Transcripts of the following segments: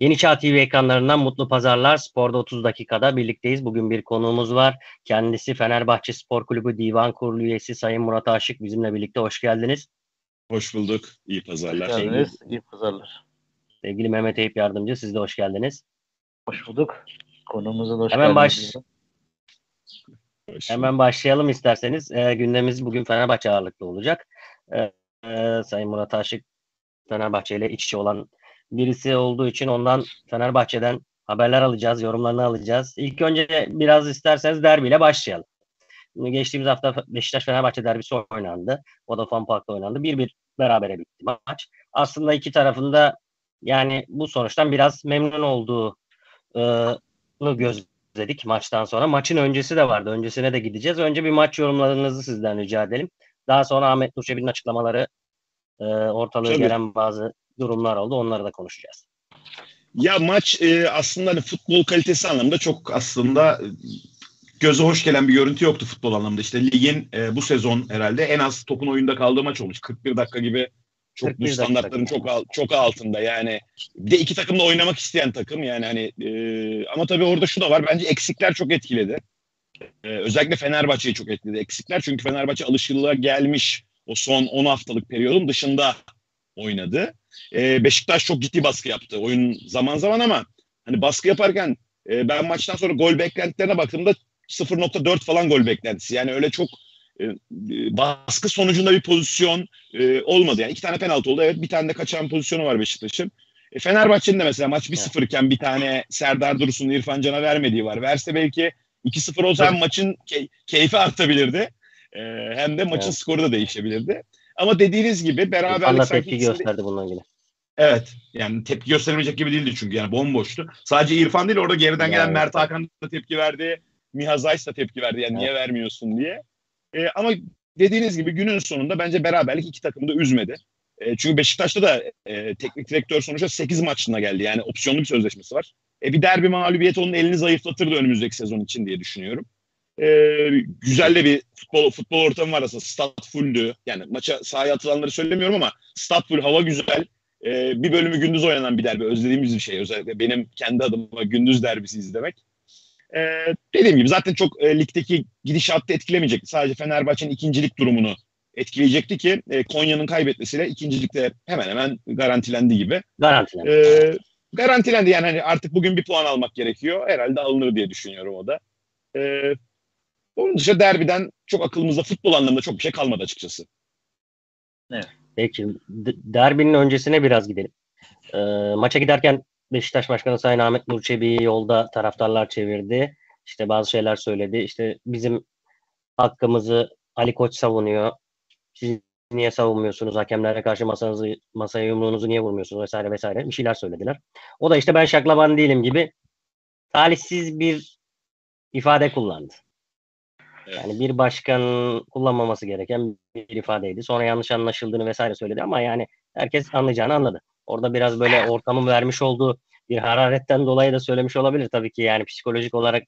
Yeni Çağ TV ekranlarından mutlu pazarlar. Sporda 30 dakikada birlikteyiz. Bugün bir konuğumuz var. Kendisi Fenerbahçe Spor Kulübü Divan Kurulu üyesi Sayın Murat Aşık bizimle birlikte. Hoş geldiniz. Hoş bulduk. İyi pazarlar. Hoş geldiniz. İyi pazarlar. Sevgili Mehmet Eyüp Yardımcı siz de hoş geldiniz. Hoş bulduk. Konuğumuza da hoş Hemen geldiniz. baş Hemen başlayalım isterseniz. E, gündemimiz bugün Fenerbahçe ağırlıklı olacak. E, e, Sayın Murat Aşık Fenerbahçe ile iç içe olan birisi olduğu için ondan Fenerbahçe'den haberler alacağız, yorumlarını alacağız. İlk önce biraz isterseniz derbiyle başlayalım. Geçtiğimiz hafta Beşiktaş-Fenerbahçe derbisi oynandı. Vodafone Park'ta oynandı. Bir bir berabere bitti maç. Aslında iki tarafında yani bu sonuçtan biraz memnun olduğunu gözledik maçtan sonra. Maçın öncesi de vardı. Öncesine de gideceğiz. Önce bir maç yorumlarınızı sizden rica edelim. Daha sonra Ahmet Nurçebi'nin açıklamaları e, ortalığı Tabii. gelen bazı durumlar oldu. Onları da konuşacağız. Ya maç e, aslında hani futbol kalitesi anlamında çok aslında e, göze hoş gelen bir görüntü yoktu futbol anlamında. İşte ligin e, bu sezon herhalde en az topun oyunda kaldığı maç olmuş. 41 dakika gibi çok 41 bu dakika. standartların çok al- çok altında yani. Bir de iki takım da oynamak isteyen takım yani hani e, ama tabii orada şu da var bence eksikler çok etkiledi. E, özellikle Fenerbahçe'yi çok etkiledi eksikler çünkü Fenerbahçe alışıklığa gelmiş o son 10 haftalık periyodun dışında oynadı. E, Beşiktaş çok ciddi baskı yaptı oyun zaman zaman ama hani baskı yaparken e, ben maçtan sonra gol beklentilerine baktığımda 0.4 falan gol beklentisi. Yani öyle çok e, baskı sonucunda bir pozisyon e, olmadı. Yani iki tane penaltı oldu. Evet bir tane de kaçan pozisyonu var Beşiktaş'ın. E, Fenerbahçe'nin de mesela maç 1-0 iken bir tane Serdar Dursun'un İrfan Can'a vermediği var. Verse belki 2-0 olsa hem maçın key- keyfi artabilirdi. E, hem de maçın Evet. skoru da değişebilirdi. Ama dediğiniz gibi beraberlik da sanki tepki gösterdi bununla ilgili. Evet. Yani tepki gösteremeyecek gibi değildi çünkü yani bomboştu. Sadece İrfan değil orada geriden gelen Yani. Mert Hakan da tepki verdi. Miha Zayt da tepki verdi yani niye vermiyorsun diye. Ee, ama dediğiniz gibi günün sonunda bence beraberlik iki takımı da üzmedi. Ee, çünkü Beşiktaş'ta da e, teknik direktör sonuçta 8 maçına geldi. Yani opsiyonlu bir sözleşmesi var. E, bir derbi mağlubiyeti onun elini zayıflatırdı önümüzdeki sezon için diye düşünüyorum. Ee, güzel de bir futbol futbol ortamı var aslında. Stat fulldü. Yani maça sahaya atılanları söylemiyorum ama stat full, hava güzel. Ee, bir bölümü gündüz oynanan bir derbi. Özlediğimiz bir şey. Özellikle benim kendi adıma gündüz derbisi izlemek. Ee, dediğim gibi zaten çok e, ligdeki gidişatı etkilemeyecekti. Sadece Fenerbahçe'nin ikincilik durumunu etkileyecekti ki e, Konya'nın kaybetmesiyle ikincilikte hemen hemen garantilendi gibi. Garantilen. Ee, garantilendi yani hani artık bugün bir puan almak gerekiyor. Herhalde alınır diye düşünüyorum o da. Ee, onun dışında derbiden çok aklımızda futbol anlamında çok bir şey kalmadı açıkçası. Peki d- derbinin öncesine biraz gidelim. Ee, maça giderken Beşiktaş Başkanı Sayın Ahmet Nur Çebi'yi yolda taraftarlar çevirdi. İşte bazı şeyler söyledi. İşte bizim hakkımızı Ali Koç savunuyor. Siz niye savunmuyorsunuz? Hakemlere karşı masanızı, masaya yumruğunuzu niye vurmuyorsunuz? Vesaire vesaire bir şeyler söylediler. O da işte ben şaklaban değilim gibi talihsiz bir ifade kullandı. Evet. Yani bir başkan kullanmaması gereken bir ifadeydi. Sonra yanlış anlaşıldığını vesaire söyledi ama yani herkes anlayacağını anladı. Orada biraz böyle ortamın vermiş olduğu bir hararetten dolayı da söylemiş olabilir tabii ki yani psikolojik olarak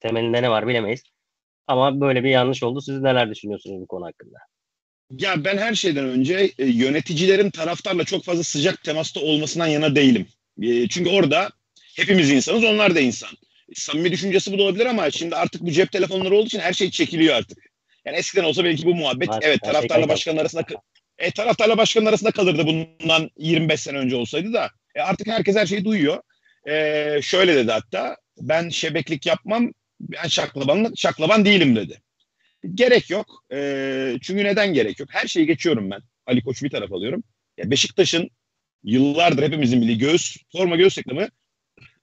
temelinde ne var bilemeyiz. Ama böyle bir yanlış oldu. Siz neler düşünüyorsunuz bu konu hakkında? Ya ben her şeyden önce e, yöneticilerin taraftarla çok fazla sıcak temasta olmasından yana değilim. E, çünkü orada hepimiz insanız, onlar da insan. Samimi düşüncesi bu da olabilir ama şimdi artık bu cep telefonları olduğu için her şey çekiliyor artık. Yani eskiden olsa belki bu muhabbet Var, evet taraftarla başkanın arasında e, taraftarla başkanın arasında kalırdı bundan 25 sene önce olsaydı da e, artık herkes her şeyi duyuyor. E, şöyle dedi hatta ben şebeklik yapmam ben şaklaban, şaklaban değilim dedi. Gerek yok. E, çünkü neden gerek yok? Her şeyi geçiyorum ben. Ali Koç'u bir taraf alıyorum. Ya Beşiktaş'ın yıllardır hepimizin bildiği göğüs, forma göğüs reklamı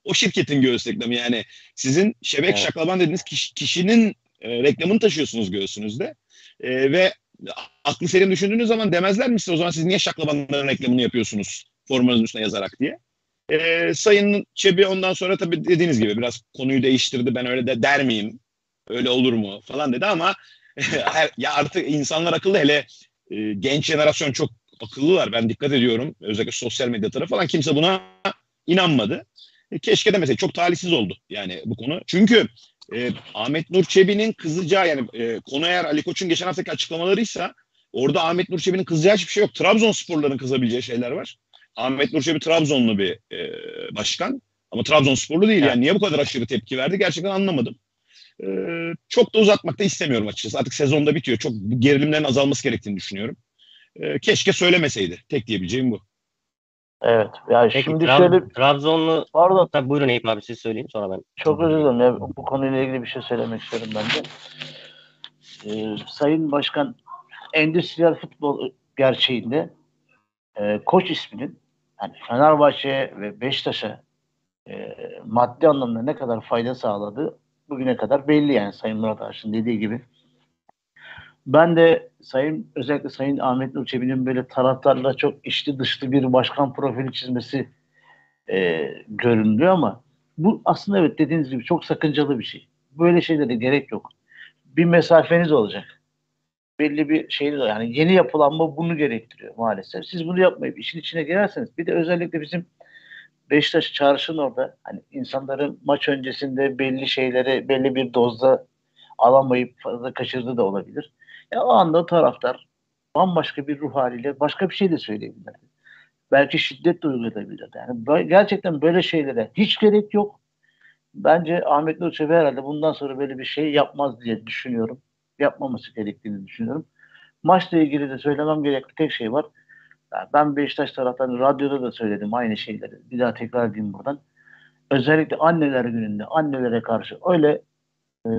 o şirketin göğüs reklamı. Yani sizin şebek Evet. şaklaban dediğiniz kişi- kişinin e, reklamını taşıyorsunuz göğsünüzde. E, ve aklı selim düşündüğünüz zaman demezler mi size o zaman siz niye şaklabanların reklamını yapıyorsunuz formanızın üstüne yazarak diye. E, Sayın Çebi ondan sonra tabii dediğiniz gibi biraz konuyu değiştirdi. Ben öyle de der miyim? Öyle olur mu? Falan dedi ama ya artık insanlar akıllı hele e, genç jenerasyon çok akıllılar. Ben dikkat ediyorum. Özellikle sosyal medya tarafı falan kimse buna inanmadı. E, keşke demeseydi. Çok talihsiz oldu yani bu konu. Çünkü e, Ahmet Nur Çebi'nin kızacağı yani e, konu eğer Ali Koç'un geçen haftaki açıklamalarıysa orada Ahmet Nur Çebi'nin kızacağı hiçbir şey yok. Trabzonsporların kızabileceği şeyler var. Ahmet Nur Çebi Trabzonlu bir e, başkan. Ama Trabzonsporlu değil Evet. yani. Niye bu kadar aşırı tepki verdi gerçekten anlamadım. E, çok da uzatmak da istemiyorum açıkçası. Artık sezonda bitiyor. Çok gerilimlerin azalması gerektiğini düşünüyorum. E, keşke söylemeseydi. Tek diyebileceğim bu. Evet. Ya Peki şimdi Trab- şöyle Trabzonlu pardon Tabii buyurun Eyüp abi siz söyleyin sonra ben. çok özür dilerim ya bu konuyla ilgili bir şey söylemek istiyorum ben de. Ee, Sayın Başkan endüstriyel futbol gerçeğinde e, koç isminin yani Fenerbahçe'ye ve Beşiktaş'a e, maddi anlamda ne kadar fayda sağladığı bugüne kadar belli yani Sayın Murat Arşın dediği gibi. Ben de Sayın özellikle Sayın Ahmet Nur Çebi'nin böyle taraftarla çok içli dışlı bir başkan profili çizmesi e, görünüyor ama bu aslında evet dediğiniz gibi çok sakıncalı bir şey. Böyle şeylere gerek yok. Bir mesafeniz olacak. Belli bir şeyiniz var. Yani yeni yapılanma bunu gerektiriyor maalesef. Siz bunu yapmayıp işin içine girerseniz bir de özellikle bizim Beşiktaş çarşının orada hani insanların maç öncesinde belli şeyleri belli bir dozda alamayıp fazla kaçırdığı da olabilir. Ya o anda taraftar bambaşka bir ruh haliyle başka bir şey de söyleyebilir. Belki şiddet de uygulayabilir. Yani gerçekten böyle şeylere hiç gerek yok. Bence Ahmet Nur Çebi herhalde bundan sonra böyle bir şey yapmaz diye düşünüyorum. Yapmaması gerektiğini düşünüyorum. Maçla ilgili de söylemem gerekli tek şey var. Yani ben Beşiktaş taraftarı radyoda da söyledim aynı şeyleri. Bir daha tekrar edeyim buradan. Özellikle anneler gününde annelere karşı öyle e,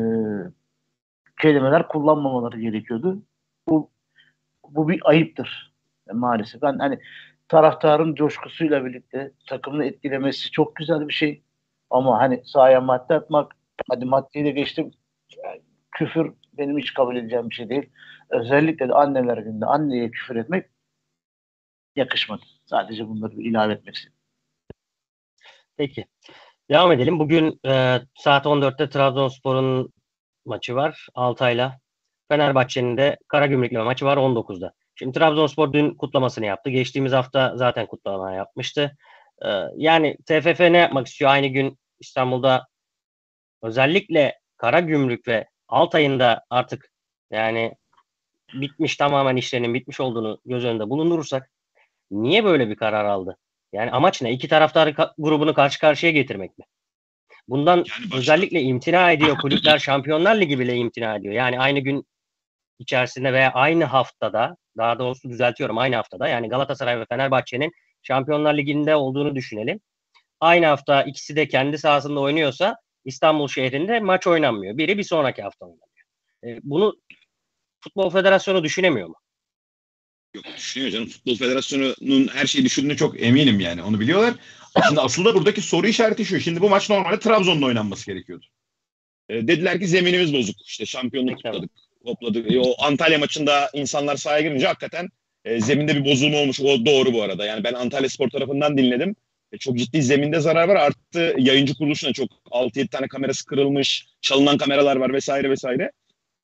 kelimeler kullanmamaları gerekiyordu. Bu bu bir ayıptır e, maalesef. Ben hani taraftarın coşkusuyla birlikte takımını etkilemesi çok güzel bir şey. Ama hani sahaya madde atmak, hadi maddeyi de geçtim. Yani küfür benim hiç kabul edeceğim bir şey değil. Özellikle de anneler gününde anneye küfür etmek yakışmadı. Sadece bunları ilave etmek istedim. Peki. Devam edelim. Bugün e, saat 14'te Trabzonspor'un maçı var Altay'la. Fenerbahçe'nin de Karagümrük'le maçı var 19'da. Şimdi Trabzonspor dün kutlamasını yaptı. Geçtiğimiz hafta zaten kutlama yapmıştı. E, yani TFF ne yapmak istiyor? Aynı gün İstanbul'da özellikle Karagümrük ve Altay'ın da artık yani bitmiş tamamen işlerinin bitmiş olduğunu göz önünde bulundurursak niye böyle bir karar aldı? Yani amaç ne? İki taraftar grubunu karşı karşıya getirmek mi? Bundan Yani başka- özellikle imtina ediyor kulüpler Şampiyonlar Ligi bile imtina ediyor. Yani aynı gün içerisinde veya aynı haftada daha doğrusu düzeltiyorum aynı haftada yani Galatasaray ve Fenerbahçe'nin Şampiyonlar Ligi'nde olduğunu düşünelim. Aynı hafta ikisi de kendi sahasında oynuyorsa İstanbul şehrinde maç oynanmıyor. Biri bir sonraki hafta oynanıyor. E, bunu Futbol Federasyonu düşünemiyor mu? Yok düşünüyor canım. Futbol Federasyonu'nun her şeyi düşündüğüne çok eminim yani. Onu biliyorlar. Şimdi asıl da buradaki soru işareti şu. Şimdi bu maç normalde Trabzon'da oynanması gerekiyordu. E, dediler ki zeminimiz bozuk. İşte şampiyonluk kutladık. Hopladık. E, o Antalya maçında insanlar sahaya girince hakikaten e, zeminde bir bozulma olmuş. O doğru bu arada. Yani ben Antalya Spor tarafından dinledim. E, çok ciddi zeminde zarar var. Artı yayıncı kuruluşuna çok 6-7 tane kamerası kırılmış. Çalınan kameralar var vesaire vesaire.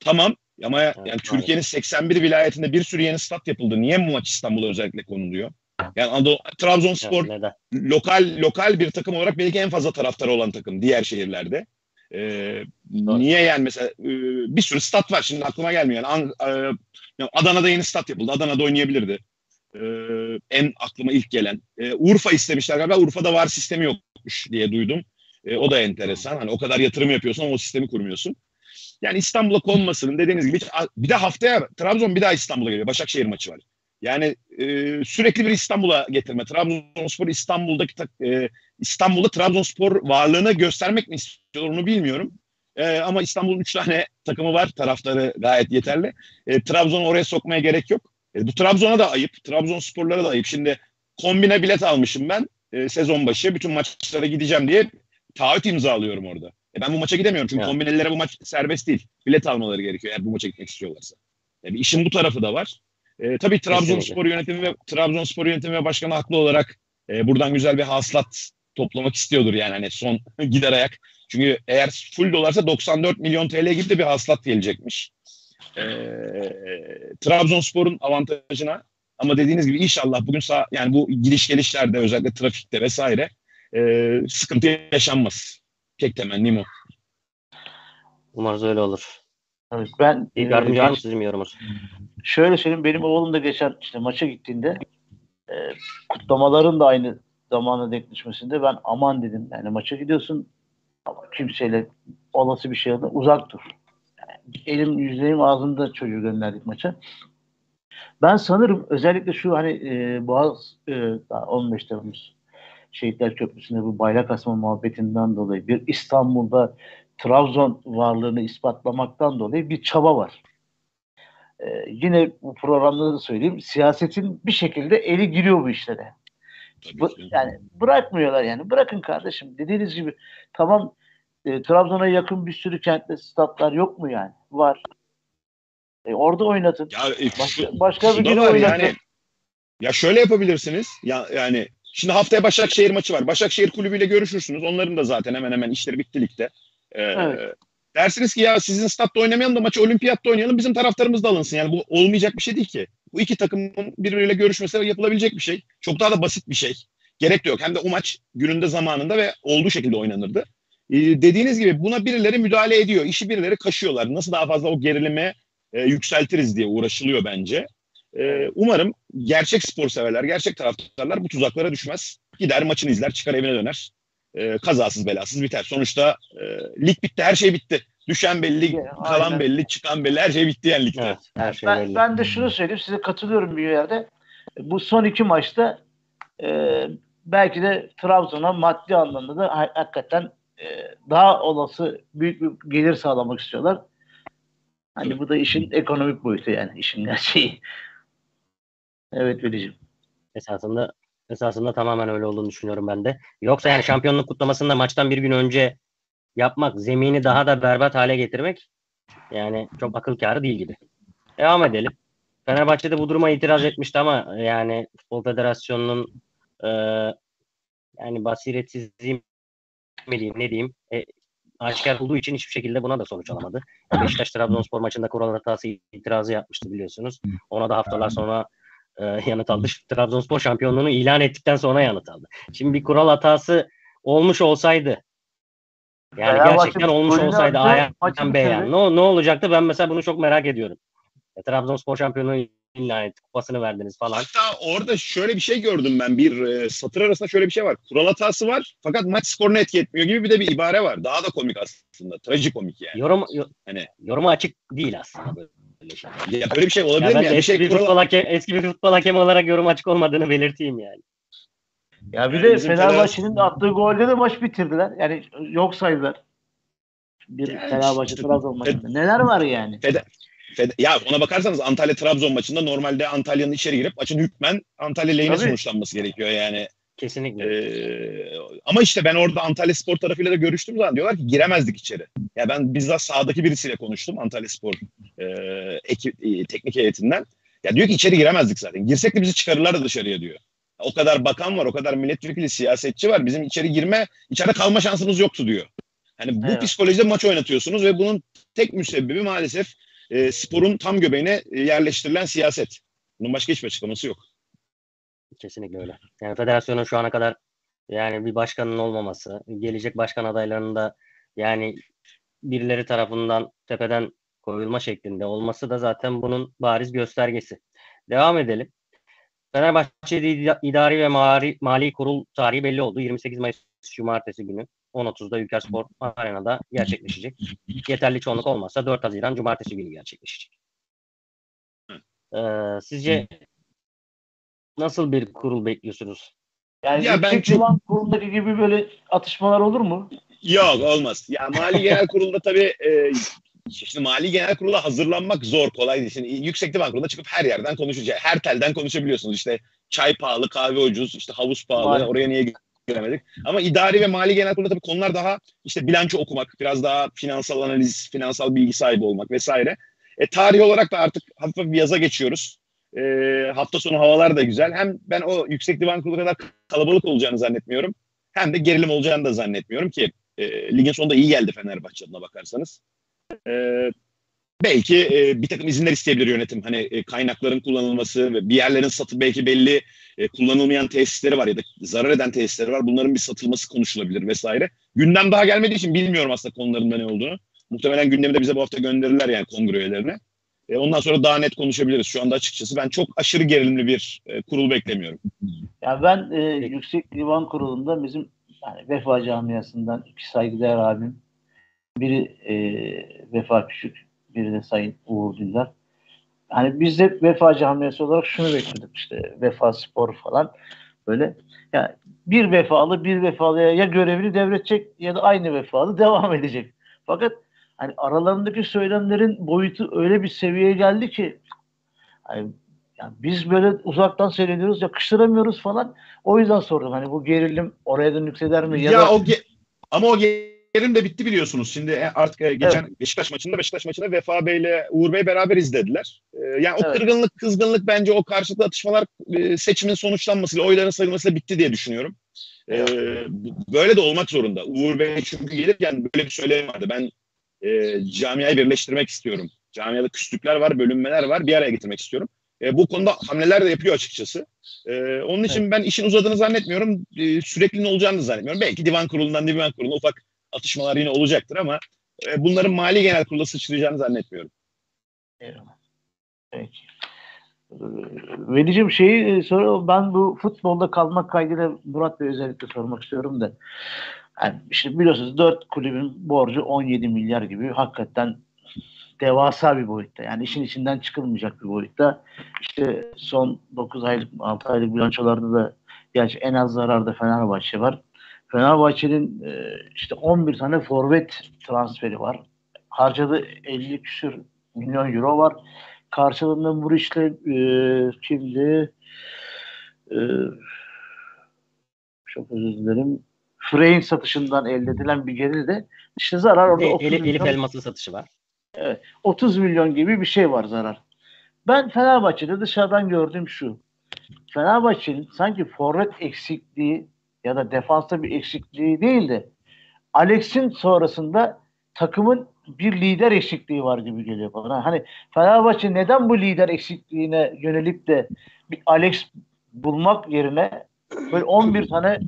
Tamam. Ama yani maalesef. Türkiye'nin 81 vilayetinde bir sürü yeni stat yapıldı. Niye bu maç İstanbul'a özellikle konuluyor? Yani Anadolu, Trabzonspor Neden? lokal lokal bir takım olarak belki en fazla taraftarı olan takım diğer şehirlerde. Ee, niye yani mesela e, bir sürü stat var şimdi aklıma gelmiyor. Yani, An- e, yani Adana'da yeni stat yapıldı. Adana'da oynayabilirdi. Ee, en aklıma ilk gelen. Ee, Urfa istemişler galiba. Urfa'da var sistemi yokmuş diye duydum. Ee, o da enteresan. Hani o kadar yatırım yapıyorsun ama o sistemi kurmuyorsun. Yani İstanbul'a konmasının dediğiniz gibi bir de haftaya Trabzon bir daha İstanbul'a geliyor. Başakşehir maçı var. Yani e, sürekli bir İstanbul'a getirme. Trabzonspor İstanbul'daki e, İstanbul'da Trabzonspor varlığını göstermek mi istiyor onu bilmiyorum. E, ama İstanbul'un üç tane takımı var. Taraftarı gayet yeterli. E, Trabzon'u oraya sokmaya gerek yok. E, bu Trabzon'a da ayıp. Trabzonsporlara da ayıp. Şimdi kombine bilet almışım ben e, sezon başı. Bütün maçlara gideceğim diye taahhüt imzalıyorum orada. E, ben bu maça gidemiyorum çünkü Evet. kombinelilere bu maç serbest değil. Bilet almaları gerekiyor eğer bu maça gitmek istiyorlarsa. E, bir işin bu tarafı da var. E, tabii Trabzonspor yönetimi ve Trabzonspor yönetimi ve başkanı haklı olarak e, buradan güzel bir hasılat toplamak istiyordur yani hani son gider ayak. Çünkü eğer full dolarsa 94 milyon TL gibi de bir hasılat gelecekmiş. E, Trabzonspor'un avantajına ama dediğiniz gibi inşallah bugün sağ, yani bu gidiş gelişlerde özellikle trafikte vesaire e, sıkıntı yaşanmaz. Tek temennim o. Umarız öyle olur. Evet, ben İyi e, yardımcı var mı geç- sizin yorumunuz? şöyle söyleyeyim benim oğlum da geçen işte maça gittiğinde e, kutlamaların da aynı zamana denk düşmesinde ben aman dedim. Yani maça gidiyorsun ama kimseyle olası bir şeyden uzak dur. Yani elim yüzeyim ağzında çocuğu gönderdik maça. Ben sanırım özellikle şu hani e, Boğaz e, 15 Temmuz Şehitler Köprüsü'nde bu bayrak asma muhabbetinden dolayı bir İstanbul'da Trabzon varlığını ispatlamaktan dolayı bir çaba var. Ee, yine bu programda da söyleyeyim siyasetin bir şekilde eli giriyor bu işlere. Bu, yani bırakmıyorlar yani. Bırakın kardeşim. Dediğiniz gibi tamam e, Trabzon'a yakın bir sürü kentte statlar yok mu yani? Var. E, orada oynatın. Ya, e, başka, başka bir gün oynatın. yani. Ya şöyle yapabilirsiniz. Ya yani şimdi haftaya Başakşehir maçı var. Başakşehir kulübüyle görüşürsünüz. Onların da zaten hemen hemen işleri bitti ligde. Ee, Evet. Dersiniz ki ya sizin statta oynamayalım da maçı olimpiyatta oynayalım. Bizim taraftarımız da alınsın. Yani bu olmayacak bir şey değil ki. Bu iki takımın birbiriyle görüşmesi yapılabilecek bir şey. Çok daha da basit bir şey. Gerek de yok. Hem de o maç gününde zamanında ve olduğu şekilde oynanırdı. Ee, dediğiniz gibi buna birileri müdahale ediyor. İşi birileri kaşıyorlar. Nasıl daha fazla o gerilimi e, yükseltiriz diye uğraşılıyor bence. Ee, umarım gerçek spor severler, gerçek taraftarlar bu tuzaklara düşmez. Gider maçını izler, çıkar evine döner. Ee, kazasız belasız biter. Sonuçta e, lig bitti, her şey bitti. Düşen belli, Aynen. kalan belli, çıkan belli, her şey bitti yani ligde. Evet, her şey Ben, belli. ben de şunu söyleyeyim. Size katılıyorum bir yerde. Bu son iki maçta e, belki de Trabzon'a maddi anlamda da ha- hakikaten e, daha olası büyük bir gelir sağlamak istiyorlar. Hani bu da işin ekonomik boyutu yani işin gerçeği. Evet Veli'cim. Esasında esasında tamamen öyle olduğunu düşünüyorum ben de. Yoksa yani şampiyonluk kutlamasını da maçtan bir gün önce yapmak, zemini daha da berbat hale getirmek yani çok akıl kârı değil gibi. Devam edelim. Fenerbahçe'de bu duruma itiraz etmişti ama yani Futbol Federasyonu'nun e, yani basiretsizliği mi diyeyim ne diyeyim e, aşikar olduğu için hiçbir şekilde buna da sonuç alamadı. Beşiktaş Trabzonspor maçında kural hatası itirazı yapmıştı biliyorsunuz. Ona da haftalar sonra e, yanıt aldı. Trabzonspor şampiyonluğunu ilan ettikten sonra yanıt aldı. Şimdi bir kural hatası olmuş olsaydı yani Fenerbahçe gerçekten olmuş olsaydı Ayhan maçı Bey yani. bitirdi. Ne, ne olacaktı? Ben mesela bunu çok merak ediyorum. E, Trabzonspor şampiyonluğunu ilan etti. Kupasını verdiniz falan. Hatta orada şöyle bir şey gördüm ben. Bir e, satır arasında şöyle bir şey var. Kural hatası var fakat maç skorunu etki etmiyor gibi bir de bir ibare var. Daha da komik aslında. Trajikomik yani. Yorum yo- Hani- yoruma açık değil aslında böyle. Ya böyle bir şey olabilir Ya mi? Yani? Bir eski, şey bir kural- futbol hakem, eski bir futbol hakemi olarak yorum açık olmadığını belirteyim yani. Ya bir Yani de Fenerbahçe'nin de attığı golde de maç bitirdiler. Yani yok saydılar. Bir Yani Fenerbahçe işte- Trabzon maçında. Neler var yani? Fede- ya ona bakarsanız Antalya Trabzon maçında normalde Antalya'nın içeri girip maçın hükmen Antalya lehine sonuçlanması gerekiyor yani. Kesinlikle. Ee, ama işte ben orada Antalya Spor tarafıyla da görüştüm zaman diyorlar ki giremezdik içeri. Ya ben bizzat sahadaki birisiyle konuştum Antalya Spor e, ekip, e, teknik heyetinden. Ya diyor ki içeri giremezdik zaten. Girsek de bizi çıkarırlar dışarıya diyor. O kadar bakan var, o kadar milletvekili, siyasetçi var. Bizim içeri girme, içeride kalma şansımız yoktu diyor. Hani bu Evet. psikolojide maç oynatıyorsunuz ve bunun tek müsebbibi maalesef e, sporun tam göbeğine e, yerleştirilen siyaset. Bunun başka hiçbir açıklaması yok. Kesinlikle öyle. Yani federasyonun şu ana kadar yani bir başkanın olmaması, gelecek başkan adaylarının da yani birileri tarafından tepeden koyulma şeklinde olması da zaten bunun bariz göstergesi. Devam edelim. Fenerbahçe'de ida- idari ve mali, mali kurul tarihi belli oldu. 28 Mayıs Cumartesi günü 10.30'da Ülkerspor Arena'da gerçekleşecek. Yeterli çoğunluk olmazsa 4 Haziran Cumartesi günü gerçekleşecek. Ee, sizce nasıl bir kurul bekliyorsunuz? Yani Ya ben divan kurulundaki gibi böyle atışmalar olur mu? Yok olmaz. Ya Mali Genel Kurulu'nda tabii e, şimdi Mali Genel Kurulu'na hazırlanmak zor, kolay değil. Şimdi Yüksek Divan Kurulu'nda çıkıp her yerden konuşacak. Her telden konuşabiliyorsunuz. İşte çay pahalı, kahve ucuz, işte havuz pahalı, Maalesef. oraya niye giremedik? Ama idari ve Mali Genel Kurulu'nda tabii konular daha işte bilanço okumak, biraz daha finansal analiz, finansal bilgi sahibi olmak vesaire. E, tarih olarak da artık hafif bir yaza geçiyoruz. E, hafta sonu havalar da güzel. Hem ben o Yüksek Divan Kurulu kadar kalabalık olacağını zannetmiyorum. Hem de gerilim olacağını da zannetmiyorum ki e, ligin sonunda iyi geldi Fenerbahçe adına bakarsanız. E, belki e, bir takım izinler isteyebilir yönetim. Hani e, kaynakların kullanılması ve bir yerlerin satı belki belli e, kullanılmayan tesisleri var ya da zarar eden tesisleri var. Bunların bir satılması konuşulabilir vesaire. Gündem daha gelmediği için bilmiyorum aslında konularında ne olduğunu. Muhtemelen gündemi de bize bu hafta gönderirler yani kongre üyelerine. E, ondan sonra daha net konuşabiliriz. Şu anda açıkçası ben çok aşırı gerilimli bir e, kurul beklemiyorum. Yani ben e, Yüksek Divan Kurulu'nda bizim yani Vefa camiasından iki saygıdeğer abim biri e, Vefa Küçük, biri de Sayın Uğur Dündar. Hani biz de Vefa camiası olarak şunu bekliyorduk işte Vefa Spor falan böyle. Yani bir vefalı bir vefalıya ya görevini devredecek ya da aynı vefalı devam edecek. Fakat hani aralarındaki söylemlerin boyutu öyle bir seviyeye geldi ki hani yani biz böyle uzaktan seyrediyoruz, yakıştıramıyoruz falan. O yüzden sordum. Hani bu gerilim oraya da yükseder mi? Ya, Ya, da o ge- ama o gerilim de bitti biliyorsunuz. Şimdi e, artık e, geçen Beşiktaş maçında Beşiktaş maçında Vefa Bey ile Uğur Bey beraber izlediler. E, yani o Evet. kırgınlık, kızgınlık bence o karşılıklı atışmalar seçimin sonuçlanmasıyla, oyların sayılmasıyla bitti diye düşünüyorum. E, bu- böyle de olmak zorunda. Uğur Bey çünkü gelirken böyle bir söylem vardı. Ben e, camiayı birleştirmek istiyorum. Camiada küslükler var, bölünmeler var. Bir araya getirmek istiyorum. E, bu konuda hamleler de yapıyor açıkçası. E, onun için ben işin uzadığını zannetmiyorum. E, sürekliliğinin olacağını da zannetmiyorum. Belki divan kurulundan divan kuruluna ufak atışmalar yine olacaktır ama e, bunların mali genel kurulda sıçrayacağını zannetmiyorum. Eyvallah. Peki. Ee, Velicim şeyi e, soru ben bu futbolda kalmak kaydıyla Murat Bey özellikle sormak istiyorum da. Yani işte biliyorsunuz dört kulübün borcu 17 milyar gibi hakikaten devasa bir boyutta. Yani işin içinden çıkılmayacak bir boyutta. İşte son 9 aylık 6 aylık bilançolarda da gerçi en az zararda Fenerbahçe var. Fenerbahçe'nin e, işte 11 tane forvet transferi var. Harcadığı 50 küsür milyon euro var. Karşılığında Muriç'le e, kimdi? E, çok özür dilerim. Frey'in satışından elde edilen bir gelir de işte zarar orada E- 30 Elif, Elif Elmas'ın satışı var. 30 milyon gibi bir şey var zarar. Ben Fenerbahçe'de dışarıdan gördüğüm şu. Fenerbahçe'nin sanki forvet eksikliği ya da defansta bir eksikliği değil de Alex'in sonrasında takımın bir lider eksikliği var gibi geliyor bana. Hani Fenerbahçe neden bu lider eksikliğine yönelip de bir Alex bulmak yerine böyle 11 tane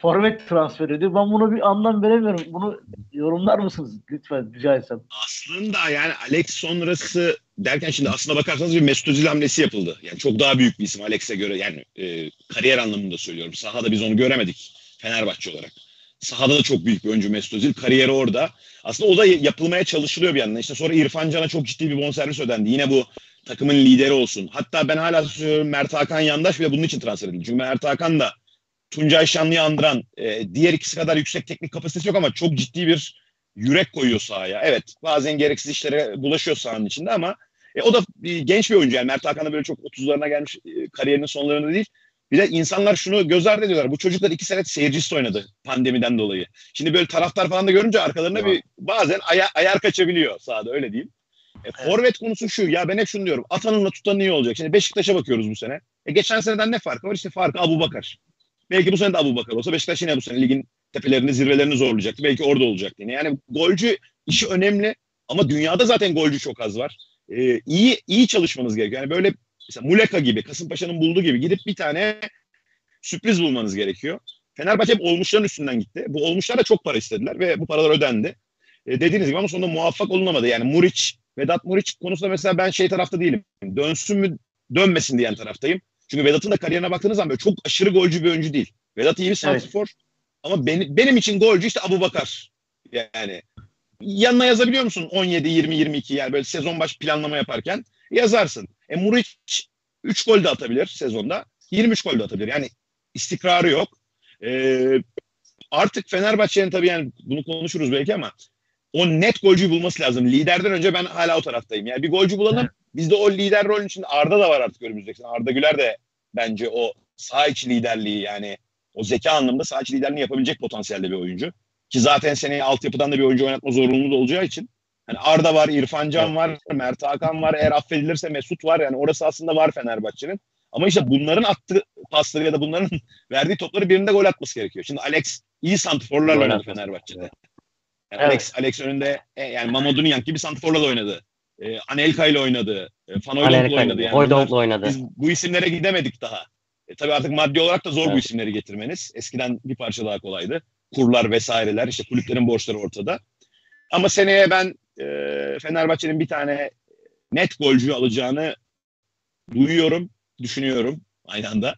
forvet transfer ediyor. Ben bunu bir anlam veremiyorum. Bunu yorumlar mısınız lütfen rica etsem. Aslında yani Alex sonrası derken şimdi aslına bakarsanız bir Mesut Özil hamlesi yapıldı. Yani çok daha büyük bir isim Alex'e göre yani e, kariyer anlamında söylüyorum. Sahada biz onu göremedik Fenerbahçe olarak. Sahada da çok büyük bir oyuncu Mesut Özil. Kariyeri orada. Aslında o da yapılmaya çalışılıyor bir yandan. İşte sonra İrfan Can'a çok ciddi bir bonservis ödendi. Yine bu takımın lideri olsun. Hatta ben hala söylüyorum Mert Hakan Yandaş bile bunun için transfer edildi. Çünkü Mert Hakan da Tuncay Şanlı'yı andıran e, diğer ikisi kadar yüksek teknik kapasitesi yok ama çok ciddi bir yürek koyuyor sahaya. Evet bazen gereksiz işlere bulaşıyor sahanın içinde ama e, o da e, genç bir oyuncu yani Mert Hakan da böyle çok 30'larına gelmiş e, kariyerinin sonlarında değil. Bir de insanlar şunu göz ardı ediyorlar. Bu çocuklar iki sene seyircisi oynadı pandemiden dolayı. Şimdi böyle taraftar falan da görünce arkalarına bir bazen aya, ayar kaçabiliyor sahada öyle diyeyim. E, forvet konusu şu ya ben hep şunu diyorum. Atanınla tutanın iyi olacak. Şimdi Beşiktaş'a bakıyoruz bu sene. E, geçen seneden ne farkı var? İşte farkı Abu Bakar. Belki bu sene de Abu Bakar olsa Beşiktaş yine bu sene ligin tepelerini zirvelerini zorlayacaktı. Belki orada olacaktı yine. Yani golcü işi önemli ama dünyada zaten golcü çok az var. Ee, iyi iyi çalışmanız gerekiyor. Yani böyle mesela Muleka gibi, Kasımpaşa'nın bulduğu gibi gidip bir tane sürpriz bulmanız gerekiyor. Fenerbahçe hep olmuşların üstünden gitti. Bu olmuşlar da çok para istediler ve bu paralar ödendi. E, dediğiniz gibi ama sonunda muvaffak olunamadı. Yani Muriç, Vedat Muriç konusunda mesela ben şey tarafta değilim. Dönsün mü dönmesin diyen taraftayım. Çünkü Vedat'ın da kariyerine baktığınız zaman böyle çok aşırı golcü bir oyuncu değil. Vedat iyi bir santrfor ama benim, benim için golcü işte Abu Bakar. Yani yanına yazabiliyor musun 17, 20, 22 yani böyle sezon başı planlama yaparken yazarsın. E Muriç 3 gol de atabilir sezonda. 23 gol de atabilir. Yani istikrarı yok. Ee, artık Fenerbahçe'nin tabii yani bunu konuşuruz belki ama o net golcüyü bulması lazım. Liderden önce ben hala o taraftayım. Yani bir golcü bulalım. Bizde o lider rolün içinde Arda da var artık önümüzdeki. Arda Güler de bence o sağ içi liderliği yani o zeka anlamında sağ içi liderliğini yapabilecek potansiyelde bir oyuncu. Ki zaten seneye altyapıdan da bir oyuncu oynatma zorunluluğu da olacağı için. Yani Arda var, İrfan Can var, Mert Hakan var. Eğer affedilirse Mesut var. Yani orası aslında var Fenerbahçe'nin. Ama işte bunların attığı pasları ya da bunların verdiği topları birinde gol atması gerekiyor. Şimdi Alex iyi santrforlarla oynadı. Fenerbahçe'de. Yani Evet. Alex, Alex önünde e, yani Mamadou Niang gibi santrforla da oynadı. E, Anelka ile oynadı. E, Van Hooydonk'la oynadı. Yani Hoydon'la oynadı. biz bu isimlere gidemedik daha. E, tabii artık maddi olarak da zor bu Evet. isimleri getirmeniz. Eskiden bir parça daha kolaydı. Kurlar vesaireler işte kulüplerin borçları ortada. Ama seneye ben e, Fenerbahçe'nin bir tane net golcü alacağını duyuyorum, düşünüyorum aynı anda.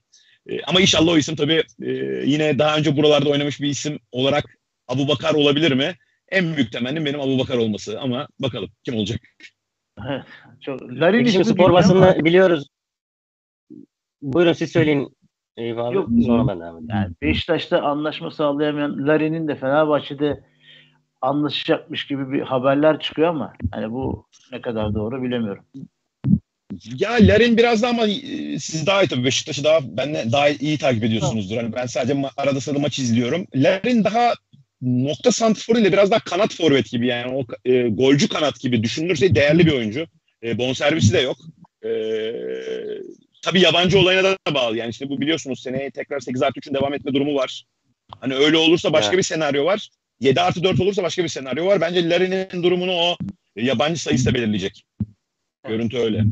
E, ama inşallah o isim tabii e, yine daha önce buralarda oynamış bir isim olarak Abu Bakar olabilir mi? En büyük temennim benim Abu Bakar olması ama bakalım kim olacak. Çok, Larin şimdi spor basını ama biliyoruz. Buyurun siz söyleyin. Abi. Yok, Sonra ben devam edeyim. Yani Beşiktaş'ta anlaşma sağlayamayan Larin'in de Fenerbahçe'de anlaşacakmış gibi bir haberler çıkıyor ama hani bu ne kadar doğru bilemiyorum. Ya Larin biraz daha ama e, siz daha iyi tabii Beşiktaş'ı daha benden daha iyi takip ediyorsunuzdur. Hani ben sadece arada sırada maç izliyorum. Larin daha nokta santrforu ile biraz daha kanat forvet gibi yani o e, golcü kanat gibi düşünülürse değerli bir oyuncu. E, bonservisi de yok. E, tabii yabancı olayına da bağlı. Yani işte bu biliyorsunuz seneye tekrar 8 artı 3'ün devam etme durumu var. Hani öyle olursa başka Evet. bir senaryo var. 7 artı 4 olursa başka bir senaryo var. Bence Larin'in durumunu o yabancı sayısı da belirleyecek. Görüntü öyle.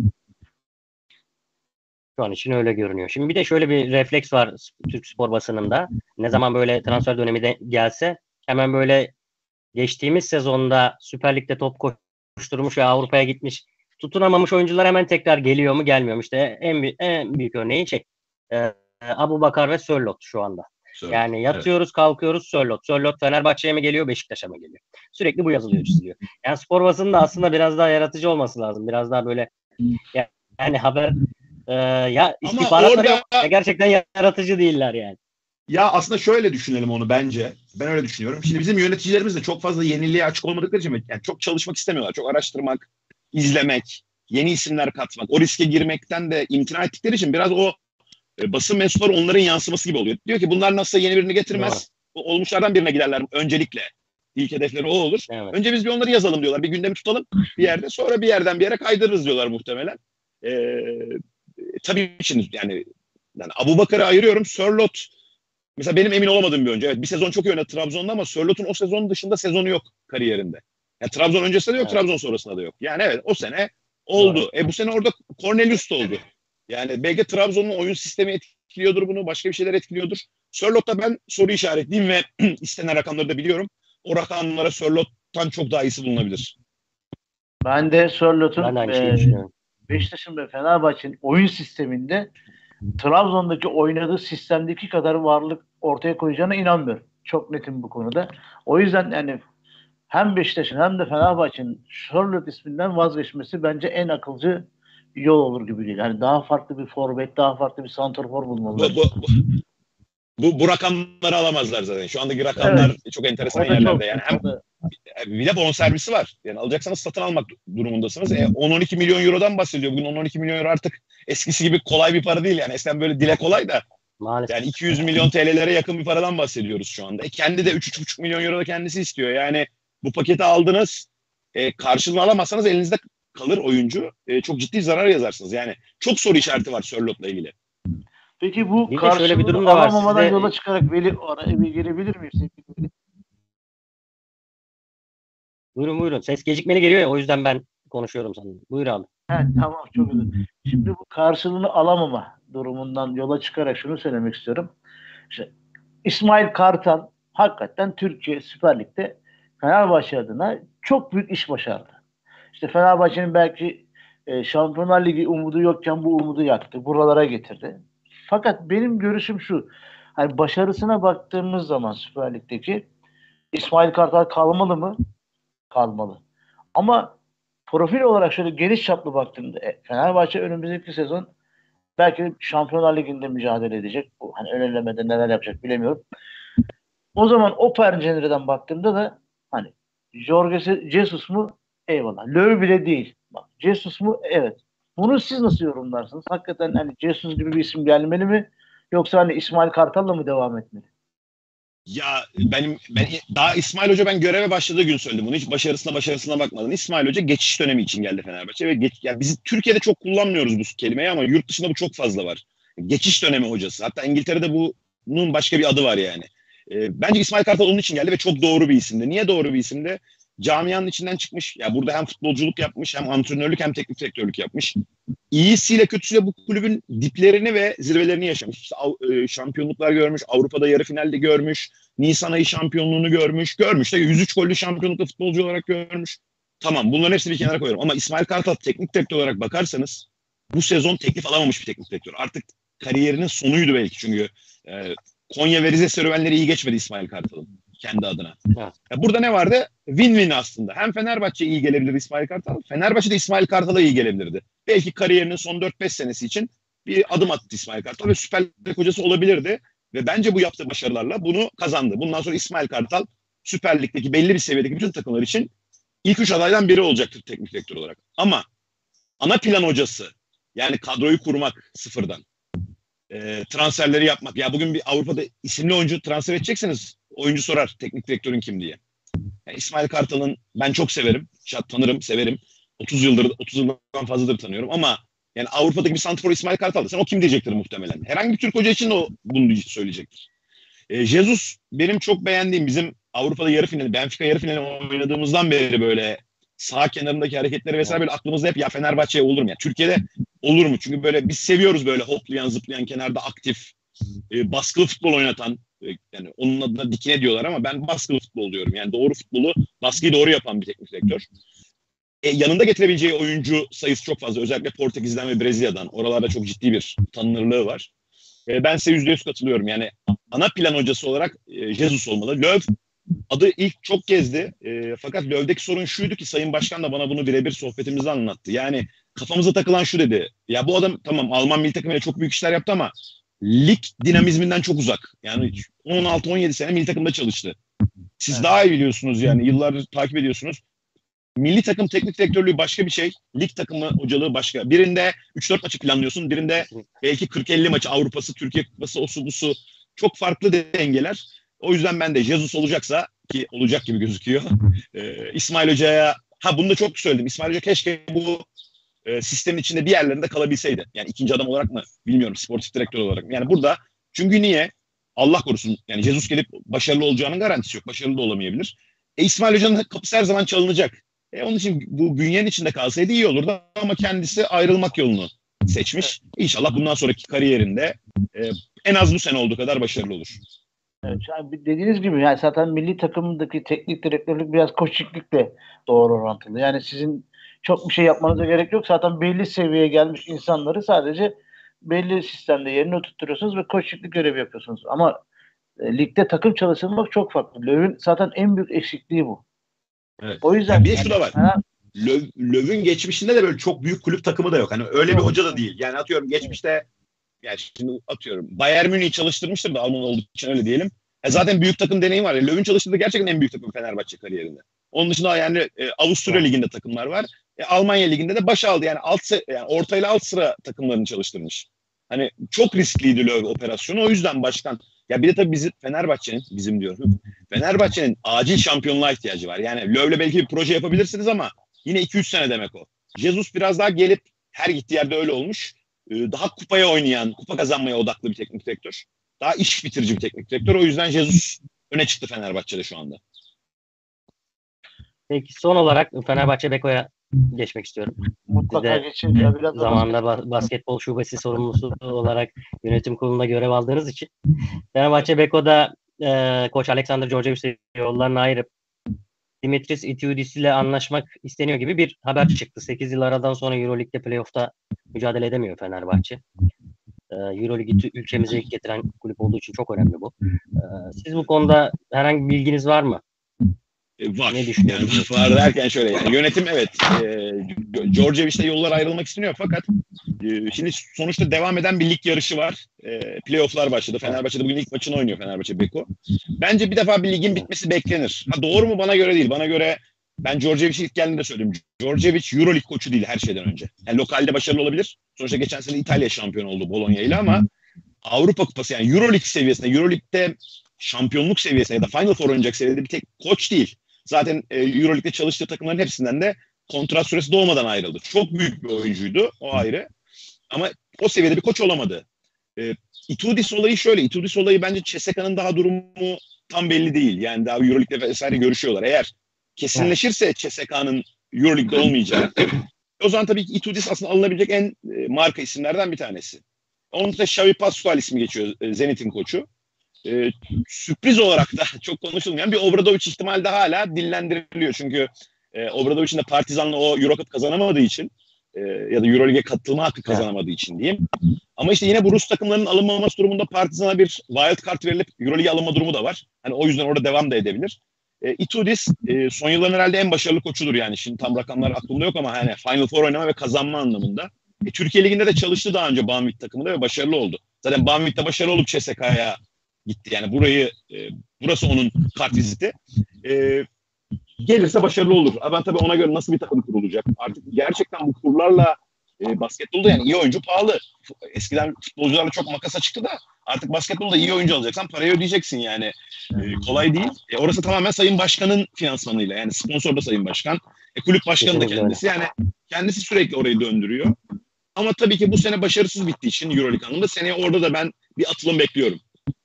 Şu an için öyle görünüyor. Şimdi bir de şöyle bir refleks var Türk spor basınında. Ne zaman böyle transfer dönemi de gelse hemen böyle geçtiğimiz sezonda Süper Lig'de top koşturmuş ve Avrupa'ya gitmiş tutunamamış oyuncular hemen tekrar geliyor mu gelmiyor mu? İşte en, en büyük örneği şey e, Abu Bakar ve Sörlot şu anda. Yani yatıyoruz kalkıyoruz Sörlot. Sörlot Fenerbahçe'ye mi geliyor Beşiktaş'a mı geliyor? Sürekli bu yazılıyor çiziliyor. Yani spor basının da aslında biraz daha yaratıcı olması lazım. Biraz daha böyle ya- yani haber e, ya istihbaratları orada- yok. Ya gerçekten yaratıcı değiller yani. Ya aslında şöyle düşünelim onu bence. Ben öyle düşünüyorum. Şimdi bizim yöneticilerimiz de çok fazla yeniliğe açık olmadıkları için yani çok çalışmak istemiyorlar. Çok araştırmak, izlemek, yeni isimler katmak, o riske girmekten de imtina ettikleri için biraz o e, basın mensupları onların yansıması gibi oluyor. Diyor ki bunlar nasıl yeni birini getirmez. O Olmuşlardan birine giderler öncelikle. İlk hedefleri o olur. Evet. Önce biz bir onları yazalım diyorlar. Bir gündemi tutalım bir yerde. Sonra bir yerden bir yere kaydırırız diyorlar muhtemelen. Ee, tabii için yani, yani Abu Bakar'ı ayırıyorum. Sörlot mesela benim emin olamadığım bir oyuncu. Evet bir sezon çok iyi oynadı Trabzon'da ama Sörlot'un o sezon dışında sezonu yok kariyerinde. Yani Trabzon öncesinde de yok, Evet. Trabzon sonrasında da yok. Yani evet o sene oldu. E bu sene orada Cornelius da oldu. Yani belki Trabzon'un oyun sistemi etkiliyordur bunu, başka bir şeyler etkiliyordur. Sörlot'ta ben soru işaretliyim ve istenen rakamları da biliyorum. O rakamlara Sörlot'tan çok daha iyisi bulunabilir. Ben de Sörlot'un e. Beşiktaş'ın ve Fenerbahçe'nin oyun sisteminde Trabzon'daki oynadığı sistemdeki kadar varlık ortaya koyacağına inanmıyorum. Çok netim bu konuda. O yüzden yani hem Beşiktaş'ın hem de Fenerbahçe'nin Sörlot isminden vazgeçmesi bence en akılcı yol olur gibi değil. Yani daha farklı bir forvet, daha farklı bir santrfor Bu, bulmalılar. bu, bu, bu, bu rakamları alamazlar zaten. Şu andaki rakamlar çok enteresan yerlerde. çok- Yani hem bir de bonservisi var. Yani alacaksanız satın almak durumundasınız. E, 10-12 milyon eurodan bahsediyor. Bugün 10-12 milyon euro artık eskisi gibi kolay bir para değil. Yani eskiden böyle dile kolay da Maalesef. yani 200 milyon TL'lere yakın bir paradan bahsediyoruz şu anda. E, kendi de 3-3,5 milyon euro da kendisi istiyor. Yani bu paketi aldınız e, karşılığını alamazsanız elinizde kalır oyuncu. E, çok ciddi zarar yazarsınız. Yani çok soru işareti var Sörlot'la ilgili. Peki bu de şöyle bir durum da var. alamamadan Sizde- yola çıkarak Veli araya bir girebilir miyim sevgili Veli? Buyurun buyurun. Ses gecikmeli geliyor ya o yüzden ben konuşuyorum sanırım. Buyur abi. He, tamam çok özür. Şimdi bu karşılığını alamama durumundan yola çıkarak şunu söylemek istiyorum. İşte İsmail Kartal hakikaten Türkiye Süper Lig'de Fenerbahçe adına çok büyük iş başardı. İşte Fenerbahçe'nin belki e, Şampiyonlar Ligi umudu yokken bu umudu yaktı. Buralara getirdi. Fakat benim görüşüm şu. Hani başarısına baktığımız zaman Süper Lig'deki İsmail Kartal kalmalı mı? Kalmalı. Ama profil olarak şöyle geniş çaplı baktığımda e, Fenerbahçe önümüzdeki sezon belki Şampiyonlar Ligi'nde mücadele edecek. Bu hani ön elemede neler yapacak bilemiyorum. O zaman o pencereden baktığımda da hani Jorge Jesus mu? Eyvallah. Löw bile değil. Bak, Jesus mu? Evet. Bunu siz nasıl yorumlarsınız? Hakikaten hani Jesus gibi bir isim gelmeli mi? Yoksa hani İsmail Kartal'la mı devam etmeli? Ya benim ben daha İsmail Hoca ben göreve başladığı gün söyledim bunu. Hiç başarısına başarısına bakmadım. İsmail Hoca geçiş dönemi için geldi Fenerbahçe ve geç, yani biz Türkiye'de çok kullanmıyoruz bu kelimeyi ama yurt dışında bu çok fazla var. Geçiş dönemi hocası. Hatta İngiltere'de bunun başka bir adı var yani. Ee, bence İsmail Kartal onun için geldi ve çok doğru bir isimdi. Niye doğru bir isimdi? Camianın içinden çıkmış. Ya burada hem futbolculuk yapmış, hem antrenörlük hem teknik direktörlük yapmış. İyisiyle kötüsüyle bu kulübün diplerini ve zirvelerini yaşamış. İşte, e, şampiyonluklar görmüş, Avrupa'da yarı finalde görmüş, Nisan ayı şampiyonluğunu görmüş. Görmüş de 103 gollü şampiyonlukta futbolcu olarak görmüş. Tamam bunların hepsini bir kenara koyuyorum. Ama İsmail Kartal teknik direktör olarak bakarsanız bu sezon teklif alamamış bir teknik direktör. Artık kariyerinin sonuydu belki çünkü e, Konya ve Rize serüvenleri iyi geçmedi İsmail Kartal'ın kendi adına. Evet. Ya burada ne vardı? Win-win aslında. Hem Fenerbahçe iyi gelebilir İsmail Kartal. Fenerbahçe de İsmail Kartal'a iyi gelebilirdi. Belki kariyerinin son 4-5 senesi için bir adım attı İsmail Kartal ve Süper Lig hocası olabilirdi. Ve bence bu yaptığı başarılarla bunu kazandı. Bundan sonra İsmail Kartal Süper Lig'deki belli bir seviyedeki bütün takımlar için ilk üç adaydan biri olacaktır teknik direktör olarak. Ama ana plan hocası yani kadroyu kurmak sıfırdan e, transferleri yapmak. Ya bugün bir Avrupa'da isimli oyuncu transfer edecekseniz oyuncu sorar teknik direktörün kim diye. Yani İsmail Kartal'ın ben çok severim. Şat tanırım, severim. 30 yıldır 30 yıldan fazladır tanıyorum ama yani Avrupa'daki bir santrfor İsmail Kartal sen o kim diyecektir muhtemelen. Herhangi bir Türk hoca için de o bunu söyleyecektir. E, Jesus benim çok beğendiğim bizim Avrupa'da yarı finali, Benfica yarı finali oynadığımızdan beri böyle sağ kenarındaki hareketleri vesaire böyle aklımızda hep ya Fenerbahçe'ye olur mu? Ya Türkiye'de olur mu? Çünkü böyle biz seviyoruz böyle hoplayan zıplayan kenarda aktif e, baskılı futbol oynatan yani onun adına dikine diyorlar ama ben baskılı futbol diyorum. Yani doğru futbolu baskıyı doğru yapan bir teknik direktör. E, yanında getirebileceği oyuncu sayısı çok fazla. Özellikle Portekiz'den ve Brezilya'dan. Oralarda çok ciddi bir tanınırlığı var. E, ben size yüzde yüz katılıyorum. Yani ana plan hocası olarak e, Jesus olmalı. Löw adı ilk çok gezdi. E, fakat Löv'deki sorun şuydu ki Sayın Başkan da bana bunu birebir sohbetimizde anlattı. Yani kafamıza takılan şu dedi. Ya bu adam tamam Alman milli takımıyla çok büyük işler yaptı ama lig dinamizminden çok uzak. Yani 16-17 sene milli takımda çalıştı. Siz evet. daha iyi biliyorsunuz yani yıllardır takip ediyorsunuz. Milli takım teknik direktörlüğü başka bir şey. Lig takımı hocalığı başka. Birinde 3-4 maçı planlıyorsun. Birinde belki 40-50 maçı Avrupa'sı, Türkiye Kupası, osu busu. Çok farklı dengeler. O yüzden ben de Jesus olacaksa ki olacak gibi gözüküyor. Ee, İsmail Hoca'ya ha bunu da çok söyledim. İsmail Hoca keşke bu e, sistemin içinde bir yerlerinde kalabilseydi. Yani ikinci adam olarak mı bilmiyorum sportif direktör olarak mı. Yani burada çünkü niye? Allah korusun yani Jesus gelip başarılı olacağının garantisi yok. Başarılı da olamayabilir. E, İsmail Hoca'nın kapısı her zaman çalınacak. E, onun için bu bünyenin içinde kalsaydı iyi olurdu ama kendisi ayrılmak yolunu seçmiş. İnşallah bundan sonraki kariyerinde e, en az bu sene olduğu kadar başarılı olur. Evet, yani dediğiniz gibi yani zaten milli takımdaki teknik direktörlük biraz koçlukla doğru orantılı. Yani sizin çok bir şey yapmanıza gerek yok. Zaten belli seviyeye gelmiş insanları sadece belli sistemde yerine oturtuyorsunuz ve koçluk görevi yapıyorsunuz. Ama e, ligde takım çalıştırmak çok farklı. Löw'ün zaten en büyük eksikliği bu. Evet. O yüzden yani bir de şu da var. Ha, Löw, Löw'ün geçmişinde de böyle çok büyük kulüp takımı da yok. Hani öyle bir hoca da değil. Yani atıyorum geçmişte yani şimdi atıyorum Bayern Münih'i çalıştırmıştır da Alman olduğu için öyle diyelim. E zaten büyük takım deneyim var. Löw'ün çalıştırdığı gerçekten en büyük takım Fenerbahçe kariyerinde. Onun dışında yani e, Avusturya Ligi'nde takımlar var. E, Almanya Ligi'nde de baş aldı. Yani alt yani orta ile alt sıra takımlarını çalıştırmış. Hani çok riskliydi Löw operasyonu. O yüzden başkan ya bir de tabii bizim Fenerbahçe'nin bizim diyorum. Fenerbahçe'nin acil şampiyonluğa ihtiyacı var. Yani Löw'le belki bir proje yapabilirsiniz ama yine 2-3 sene demek o. Jesus biraz daha gelip her gittiği yerde öyle olmuş. Ee, daha kupaya oynayan, kupa kazanmaya odaklı bir teknik direktör. Daha iş bitirici bir teknik direktör. O yüzden Jesus öne çıktı Fenerbahçe'de şu anda. Peki son olarak Fenerbahçe Beko'ya geçmek istiyorum. Mutlaka geçin. Ya, biraz zamanında bas- basketbol şubesi sorumlusu olarak yönetim kurulunda görev aldığınız için Fenerbahçe Beko'da e, Koç Alexander Djordjevic'le yollarını ayırıp Dimitris Itiudis ile anlaşmak isteniyor gibi bir haber çıktı. 8 yıl aradan sonra Euroleague'de playoff'ta mücadele edemiyor Fenerbahçe. Ee, Euroleague'i ülkemize getiren kulüp olduğu için çok önemli bu. Ee, siz bu konuda herhangi bir bilginiz var mı? E, var. Ne? Yani var derken şöyle yani yönetim evet e, Georgievic'le yollar ayrılmak isteniyor fakat e, şimdi sonuçta devam eden bir lig yarışı var. E, playoff'lar başladı. Fenerbahçe'de bugün ilk maçını oynuyor Fenerbahçe Beko. Bence bir defa bir ligin bitmesi beklenir. Ha, doğru mu bana göre değil. Bana göre ben Georgievic'i ilk geldiğinde söyledim. Georgievic Euroleague koçu değil her şeyden önce. Yani lokalde başarılı olabilir. Sonuçta geçen sene İtalya şampiyon oldu Bologna ile ama Avrupa Kupası yani Euroleague seviyesinde, Euroleague'de şampiyonluk seviyesinde ya da Final Four oynayacak seviyede bir tek koç değil. Zaten e, Euroleague'de çalıştığı takımların hepsinden de kontrat süresi doğmadan ayrıldı. Çok büyük bir oyuncuydu o ayrı. Ama o seviyede bir koç olamadı. E, Itudis olayı şöyle. Itudis olayı bence Ceseka'nın daha durumu tam belli değil. Yani daha Euroleague'de vesaire görüşüyorlar. Eğer kesinleşirse Ceseka'nın Euroleague'de olmayacağı o zaman tabii ki Itudis aslında alınabilecek en e, marka isimlerden bir tanesi. Onun da Xavi Pascual ismi geçiyor e, Zenit'in koçu e, sürpriz olarak da çok konuşulmayan bir Obradoviç ihtimali de hala dillendiriliyor. Çünkü E, Obradovic'in de Partizan'la o Euro kazanamadığı için e, ya da Euroleague'e katılma hakkı kazanamadığı için diyeyim. Ama işte yine bu Rus takımlarının alınmaması durumunda Partizan'a bir wild card verilip Euroleague'e alınma durumu da var. Hani o yüzden orada devam da edebilir. E, Itudis e, son yılların herhalde en başarılı koçudur yani. Şimdi tam rakamlar aklımda yok ama hani Final Four oynama ve kazanma anlamında. E, Türkiye Ligi'nde de çalıştı daha önce Banvit takımında ve başarılı oldu. Zaten Banvit'te başarılı olup CSK'ya gitti. Yani burayı e, burası onun kart viziti. E, gelirse başarılı olur. Ben tabii ona göre nasıl bir takım kurulacak? Artık gerçekten bu kurlarla e, basketbolda yani iyi oyuncu pahalı. Eskiden futbolcularla çok makasa çıktı da artık basketbolda iyi oyuncu alacaksan parayı ödeyeceksin yani. E, kolay değil. E, orası tamamen Sayın Başkan'ın finansmanıyla. Yani sponsor da Sayın Başkan. E, kulüp başkanı da kendisi. Yani kendisi sürekli orayı döndürüyor. Ama tabii ki bu sene başarısız bittiği için Euroleague anlamında seneye orada da ben bir atılım bekliyorum.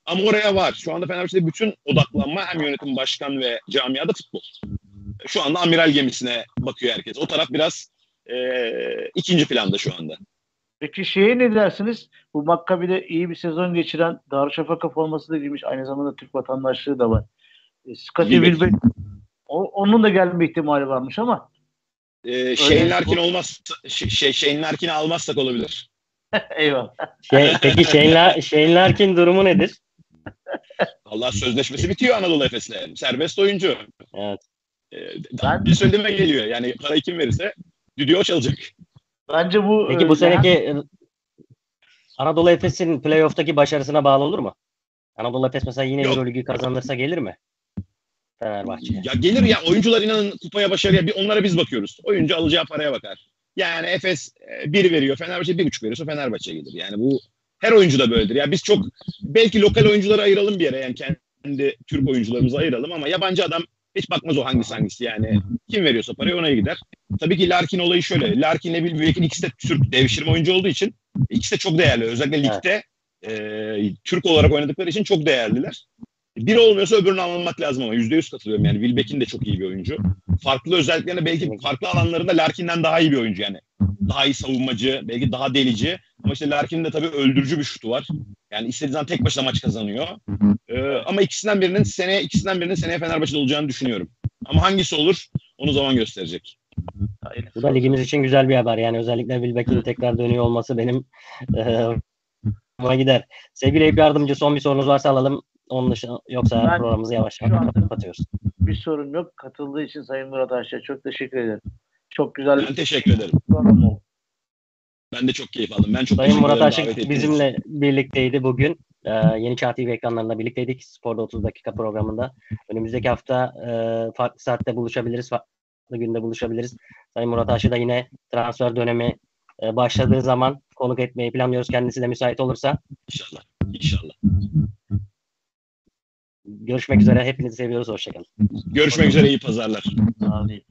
Ama oraya var. Şu anda Fenerbahçe'de bütün odaklanma hem yönetim başkan ve camiada futbol. Şu anda amiral gemisine bakıyor herkes. O taraf biraz e, ikinci planda şu anda. Peki şeye ne dersiniz? Bu Makkabi'de iyi bir sezon geçiren Darüşşafaka forması da giymiş. Aynı zamanda Türk vatandaşlığı da var. E, Scottie Wilbeck onun da gelme ihtimali varmış ama ee, Shane Larkin olmaz şey, Shane Larkin'i almazsak olabilir. Eyvallah. Şey, peki Shane, La Shane Larkin durumu nedir? Allah sözleşmesi bitiyor Anadolu Efes'le. Serbest oyuncu. Evet. Ee, ben, bir söyleme geliyor. Yani parayı kim verirse düdüğü o çalacak. Bence bu Peki bu e, seneki yani... Anadolu Efes'in playoff'taki başarısına bağlı olur mu? Anadolu Efes mesela yine Euroligi kazanırsa gelir mi? Fenerbahçe'ye. Ya gelir ya oyuncular inanın kupaya başarıya bir onlara biz bakıyoruz. Oyuncu alacağı paraya bakar. Yani Efes e, bir veriyor, Fenerbahçe bir buçuk veriyorsa Fenerbahçe gelir. Yani bu her oyuncu da böyledir. Ya biz çok belki lokal oyuncuları ayıralım bir yere yani kendi Türk oyuncularımızı ayıralım ama yabancı adam hiç bakmaz o hangisi hangisi yani. Kim veriyorsa parayı ona gider. Tabii ki Larkin olayı şöyle. Larkin ile Bilbek'in ikisi de Türk devşirme oyuncu olduğu için ikisi de çok değerli. Özellikle ligde e, Türk olarak oynadıkları için çok değerliler. Bir olmuyorsa öbürünü almak lazım ama yüzde yüz katılıyorum yani. Wilbeck'in de çok iyi bir oyuncu. Farklı özelliklerine belki farklı alanlarında Larkin'den daha iyi bir oyuncu yani. Daha iyi savunmacı, belki daha delici. Ama işte Larkin'in de tabii öldürücü bir şutu var. Yani istediği zaman tek başına maç kazanıyor. Ee, ama ikisinden birinin seneye ikisinden birinin seneye Fenerbahçe'de olacağını düşünüyorum. Ama hangisi olur onu zaman gösterecek. Bu da ligimiz için güzel bir haber. Yani özellikle Wilbeck'in tekrar dönüyor olması benim e, gider. Sevgili Eyüp Yardımcı son bir sorunuz varsa alalım. Onun dışında yoksa ben programımızı yavaş yavaş kapatıyoruz. Bir sorun yok. Katıldığı için Sayın Murat Aşçı çok teşekkür ederim. Çok güzel. Ben teşekkür ederim. Ben de çok keyif aldım. Ben çok Sayın Murat Aşık bizimle birlikteydi bugün. Ee, Yeni Çağ TV ekranlarında birlikteydik. Sporda 30 dakika programında. Önümüzdeki hafta e, farklı saatte buluşabiliriz. Farklı günde buluşabiliriz. Sayın Murat Aşık da yine transfer dönemi e, başladığı zaman konuk etmeyi planlıyoruz. Kendisi de müsait olursa. İnşallah. İnşallah. Görüşmek üzere. Hepinizi seviyoruz. Hoşçakalın. Görüşmek üzere. iyi pazarlar. Abi,